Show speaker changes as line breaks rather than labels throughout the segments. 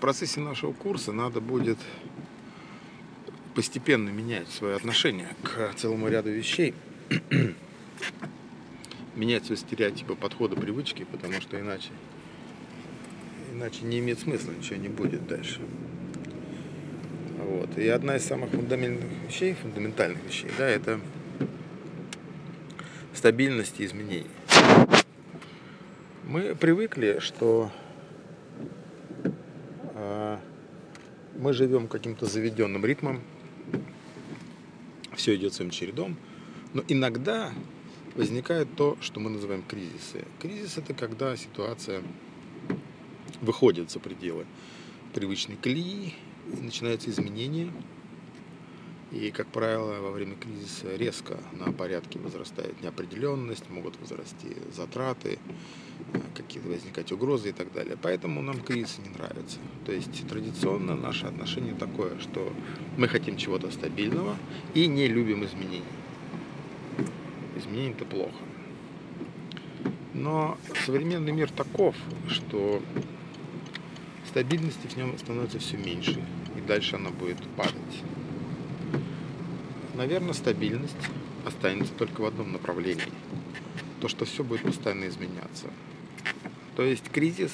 процессе нашего курса надо будет постепенно менять свое отношение к целому ряду вещей, менять свои стереотипы подхода, привычки, потому что иначе, иначе не имеет смысла, ничего не будет дальше. Вот. И одна из самых фундаментальных вещей, фундаментальных вещей, да, это стабильность и изменения. Мы привыкли, что э, мы живем каким-то заведенным ритмом, все идет своим чередом, но иногда возникает то, что мы называем кризисы. Кризис это когда ситуация выходит за пределы привычной колеи, и начинаются изменения. И, как правило, во время кризиса резко на порядке возрастает неопределенность, могут возрасти затраты, какие-то возникать угрозы и так далее. Поэтому нам кризисы не нравятся. То есть традиционно наше отношение такое, что мы хотим чего-то стабильного и не любим изменений. Изменения это плохо. Но современный мир таков, что стабильности в нем становится все меньше, и дальше она будет падать. Наверное, стабильность останется только в одном направлении. То, что все будет постоянно изменяться. То есть кризис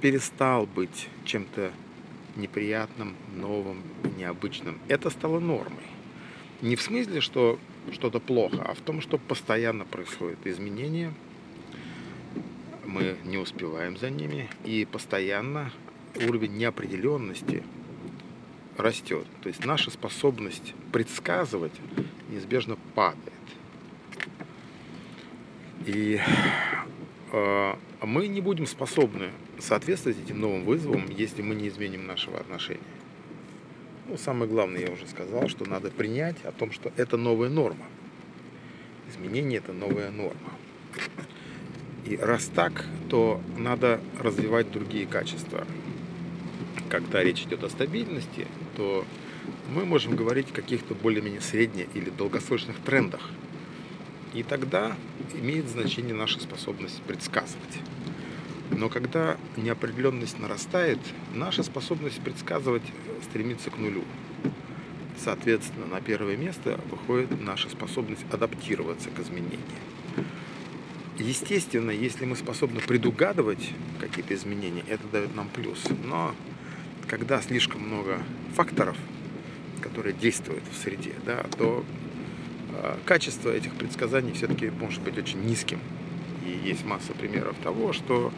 перестал быть чем-то неприятным, новым, необычным. Это стало нормой. Не в смысле, что что-то плохо, а в том, что постоянно происходят изменения, мы не успеваем за ними, и постоянно уровень неопределенности растет. То есть наша способность предсказывать неизбежно падает. И мы не будем способны соответствовать этим новым вызовам, если мы не изменим нашего отношения. Ну, самое главное, я уже сказал, что надо принять о том, что это новая норма. Изменение – это новая норма. И раз так, то надо развивать другие качества. Когда речь идет о стабильности, то мы можем говорить о каких-то более-менее средне- или долгосрочных трендах – и тогда имеет значение наша способность предсказывать. Но когда неопределенность нарастает, наша способность предсказывать стремится к нулю. Соответственно, на первое место выходит наша способность адаптироваться к изменениям. Естественно, если мы способны предугадывать какие-то изменения, это дает нам плюс. Но когда слишком много факторов, которые действуют в среде, да, то качество этих предсказаний все-таки может быть очень низким. И есть масса примеров того, что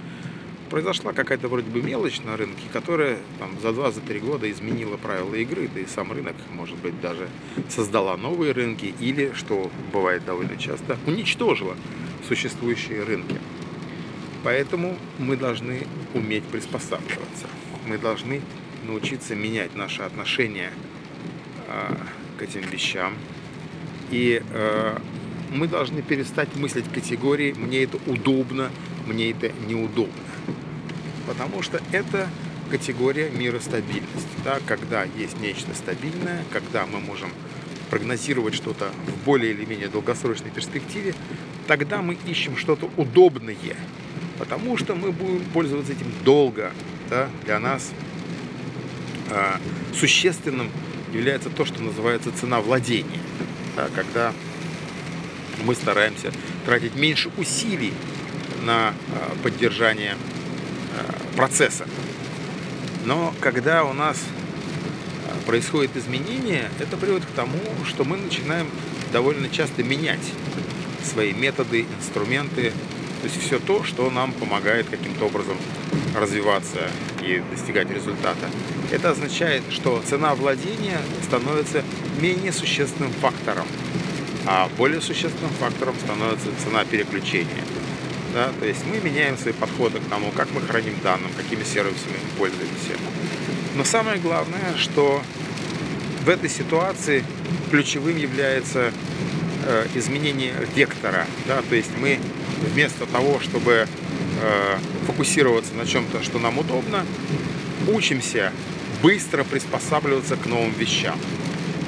произошла какая-то вроде бы мелочь на рынке, которая там, за 2-3 года изменила правила игры, да и сам рынок, может быть, даже создала новые рынки или, что бывает довольно часто, уничтожила существующие рынки. Поэтому мы должны уметь приспосабливаться. Мы должны научиться менять наше отношение э, к этим вещам, и э, мы должны перестать мыслить категории «мне это удобно», «мне это неудобно». Потому что это категория мира стабильности. Да? Когда есть нечто стабильное, когда мы можем прогнозировать что-то в более или менее долгосрочной перспективе, тогда мы ищем что-то удобное, потому что мы будем пользоваться этим долго. Да? Для нас э, существенным является то, что называется цена владения да, когда мы стараемся тратить меньше усилий на а, поддержание а, процесса. Но когда у нас а, происходит изменение, это приводит к тому, что мы начинаем довольно часто менять свои методы, инструменты, то есть все то, что нам помогает каким-то образом развиваться и достигать результата. Это означает, что цена владения становится менее существенным фактором, а более существенным фактором становится цена переключения. Да? То есть мы меняем свои подходы к тому, как мы храним данные, какими сервисами мы пользуемся. Но самое главное, что в этой ситуации ключевым является э, изменение вектора. Да? То есть мы вместо того, чтобы э, фокусироваться на чем-то, что нам удобно, учимся быстро приспосабливаться к новым вещам.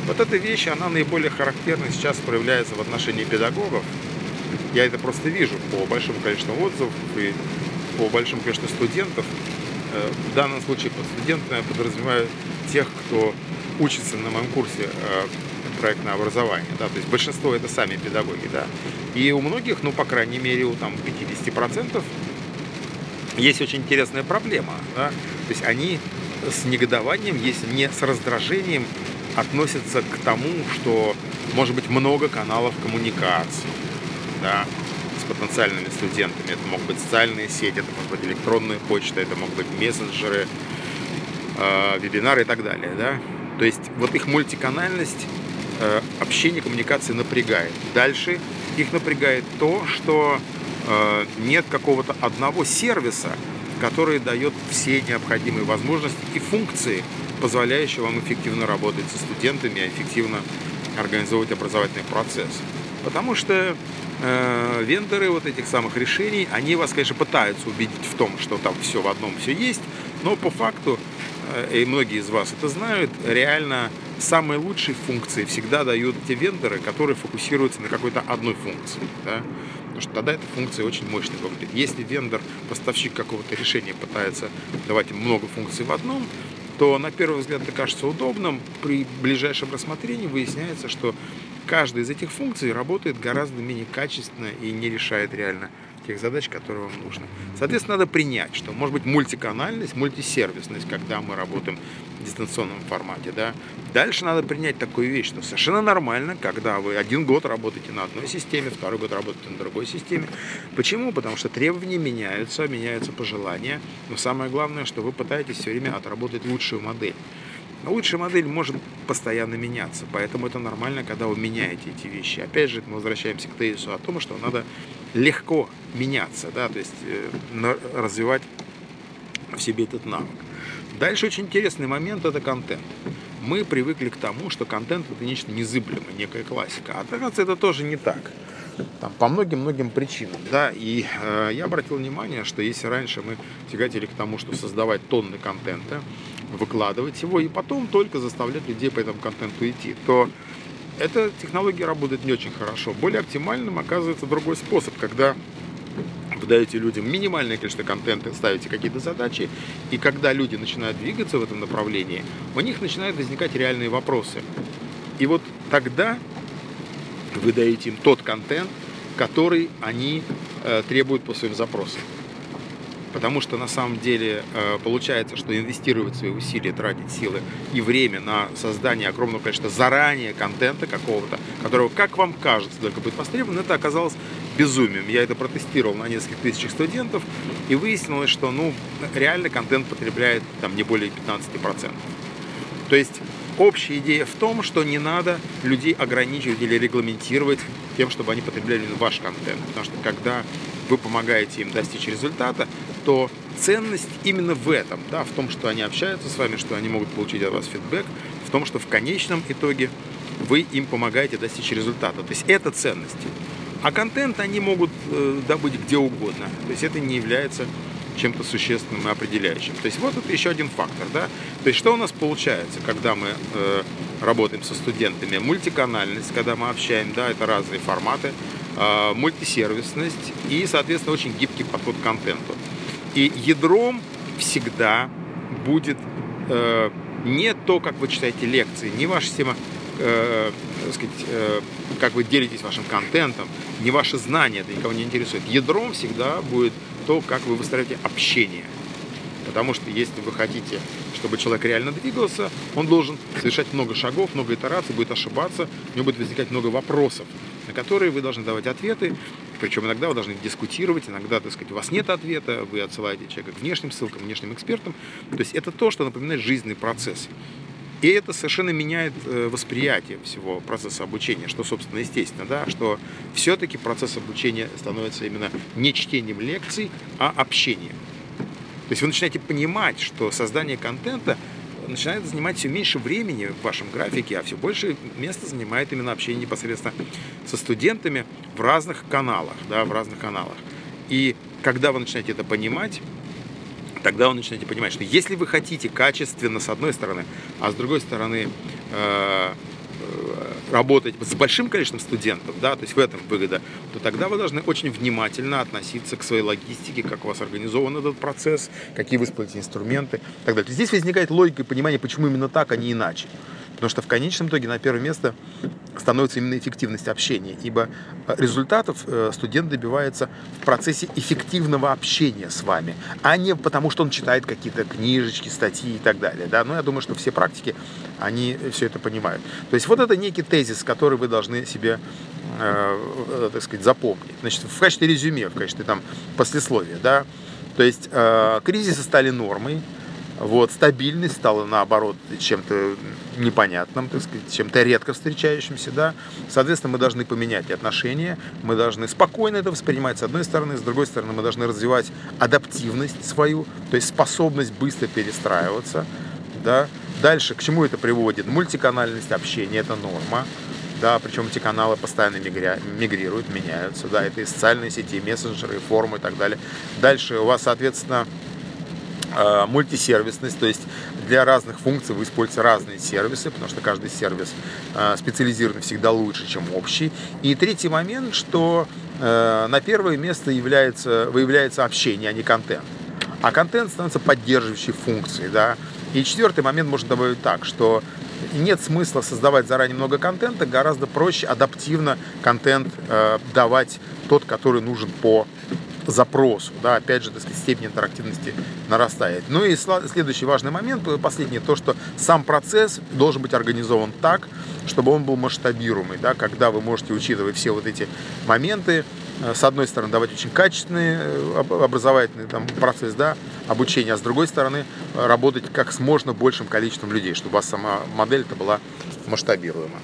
Вот эта вещь, она наиболее характерна сейчас проявляется в отношении педагогов. Я это просто вижу по большому количеству отзывов и по большому количеству студентов. Э, в данном случае под студентами я подразумеваю тех, кто учится на моем курсе э, проектное образование, да, то есть большинство это сами педагоги, да, и у многих, ну, по крайней мере, у там 50% есть очень интересная проблема, да, то есть они с негодованием, если не с раздражением, относятся к тому, что может быть много каналов коммуникации, да, с потенциальными студентами. Это могут быть социальные сети, это могут быть электронная почта, это могут быть мессенджеры, э, вебинары и так далее, да. То есть вот их мультиканальность э, общение, коммуникации напрягает. Дальше их напрягает то, что э, нет какого-то одного сервиса, который дает все необходимые возможности и функции, позволяющие вам эффективно работать со студентами, эффективно организовывать образовательный процесс. Потому что э, вендоры вот этих самых решений, они вас, конечно, пытаются убедить в том, что там все в одном все есть, но по факту, э, и многие из вас это знают, реально самые лучшие функции всегда дают те вендоры, которые фокусируются на какой-то одной функции. Да? Потому что тогда эта функция очень мощная выглядит. Если вендор, поставщик какого-то решения пытается давать много функций в одном, то на первый взгляд это кажется удобным. При ближайшем рассмотрении выясняется, что каждая из этих функций работает гораздо менее качественно и не решает реально тех задач, которые вам нужны. Соответственно, надо принять, что может быть мультиканальность, мультисервисность, когда мы работаем в дистанционном формате. Да? Дальше надо принять такую вещь, что совершенно нормально, когда вы один год работаете на одной системе, второй год работаете на другой системе. Почему? Потому что требования меняются, меняются пожелания, но самое главное, что вы пытаетесь все время отработать лучшую модель. Лучшая модель может постоянно меняться, поэтому это нормально, когда вы меняете эти вещи. Опять же, мы возвращаемся к тезису о том, что надо легко меняться, да, то есть э, развивать в себе этот навык. Дальше очень интересный момент – это контент. Мы привыкли к тому, что контент – это нечто незыблемое, некая классика. А оказывается, это тоже не так. Там, по многим-многим причинам. Да? И э, я обратил внимание, что если раньше мы тяготели к тому, что создавать тонны контента, выкладывать его и потом только заставлять людей по этому контенту идти, то эта технология работает не очень хорошо. Более оптимальным оказывается другой способ, когда вы даете людям минимальное количество контента, ставите какие-то задачи, и когда люди начинают двигаться в этом направлении, у них начинают возникать реальные вопросы. И вот тогда вы даете им тот контент, который они э, требуют по своим запросам. Потому что на самом деле э, получается, что инвестировать свои усилия, тратить силы и время на создание огромного количества заранее контента какого-то, которого, как вам кажется, только будет востребован, это оказалось безумием. Я это протестировал на нескольких тысячах студентов и выяснилось, что ну, реально контент потребляет там, не более 15%. То есть общая идея в том, что не надо людей ограничивать или регламентировать тем, чтобы они потребляли ваш контент. Потому что когда вы помогаете им достичь результата, то ценность именно в этом, да, в том, что они общаются с вами, что они могут получить от вас фидбэк, в том, что в конечном итоге вы им помогаете достичь результата. То есть это ценность. А контент они могут э, добыть где угодно. То есть это не является чем-то существенным и определяющим. То есть вот это еще один фактор. Да? То есть что у нас получается, когда мы э, работаем со студентами? Мультиканальность, когда мы общаем, да, это разные форматы, э, мультисервисность и, соответственно, очень гибкий подход к контенту. И ядром всегда будет э, не то, как вы читаете лекции, не ваша система, э, сказать, э, как вы делитесь вашим контентом, не ваши знания, это никого не интересует. Ядром всегда будет то, как вы выстраиваете общение. Потому что если вы хотите, чтобы человек реально двигался, он должен совершать много шагов, много итераций, будет ошибаться, у него будет возникать много вопросов, на которые вы должны давать ответы. Причем иногда вы должны дискутировать, иногда, так сказать, у вас нет ответа, вы отсылаете человека к внешним ссылкам, внешним экспертам. То есть это то, что напоминает жизненный процесс. И это совершенно меняет э, восприятие всего процесса обучения, что, собственно, естественно, да, что все-таки процесс обучения становится именно не чтением лекций, а общением. То есть вы начинаете понимать, что создание контента начинает занимать все меньше времени в вашем графике, а все больше места занимает именно общение непосредственно со студентами в разных каналах, да, в разных каналах. И когда вы начинаете это понимать, тогда вы начинаете понимать, что если вы хотите качественно с одной стороны, а с другой стороны э, работать с большим количеством студентов, да, то есть в этом выгода, то тогда вы должны очень внимательно относиться к своей логистике, как у вас организован этот процесс, какие вы используете инструменты и так далее. Здесь возникает логика и понимание, почему именно так, а не иначе. Потому что в конечном итоге на первое место становится именно эффективность общения, ибо э, результатов э, студент добивается в процессе эффективного общения с вами, а не потому, что он читает какие-то книжечки, статьи и так далее. Да? Но я думаю, что все практики, они все это понимают. То есть вот это некий тезис, который вы должны себе э, так сказать, запомнить. Значит, в качестве резюме, в качестве там послесловия, да, то есть э, кризисы стали нормой, вот, стабильность стала, наоборот, чем-то непонятным, так сказать, чем-то редко встречающимся, да. Соответственно, мы должны поменять отношения, мы должны спокойно это воспринимать, с одной стороны, с другой стороны, мы должны развивать адаптивность свою, то есть способность быстро перестраиваться, да. Дальше, к чему это приводит? Мультиканальность общения – это норма, да, причем эти каналы постоянно мигрируют, меняются, да, это и социальные сети, и мессенджеры, и форумы и так далее. Дальше у вас, соответственно, мультисервисность, то есть для разных функций вы используете разные сервисы, потому что каждый сервис э, специализированный всегда лучше, чем общий. И третий момент, что э, на первое место является, выявляется общение, а не контент. А контент становится поддерживающей функцией. Да? И четвертый момент можно добавить так, что нет смысла создавать заранее много контента, гораздо проще адаптивно контент э, давать тот, который нужен по запросу, да, опять же, так сказать, степень интерактивности нарастает. Ну и следующий важный момент, э, последний, то, что сам процесс должен быть организован так, чтобы он был масштабируемый, да, когда вы можете, учитывать все вот эти моменты, э, с одной стороны, давать очень качественный э, образовательный там, процесс да, обучения, а с другой стороны, работать как с можно большим количеством людей, чтобы у вас сама модель это была масштабируема.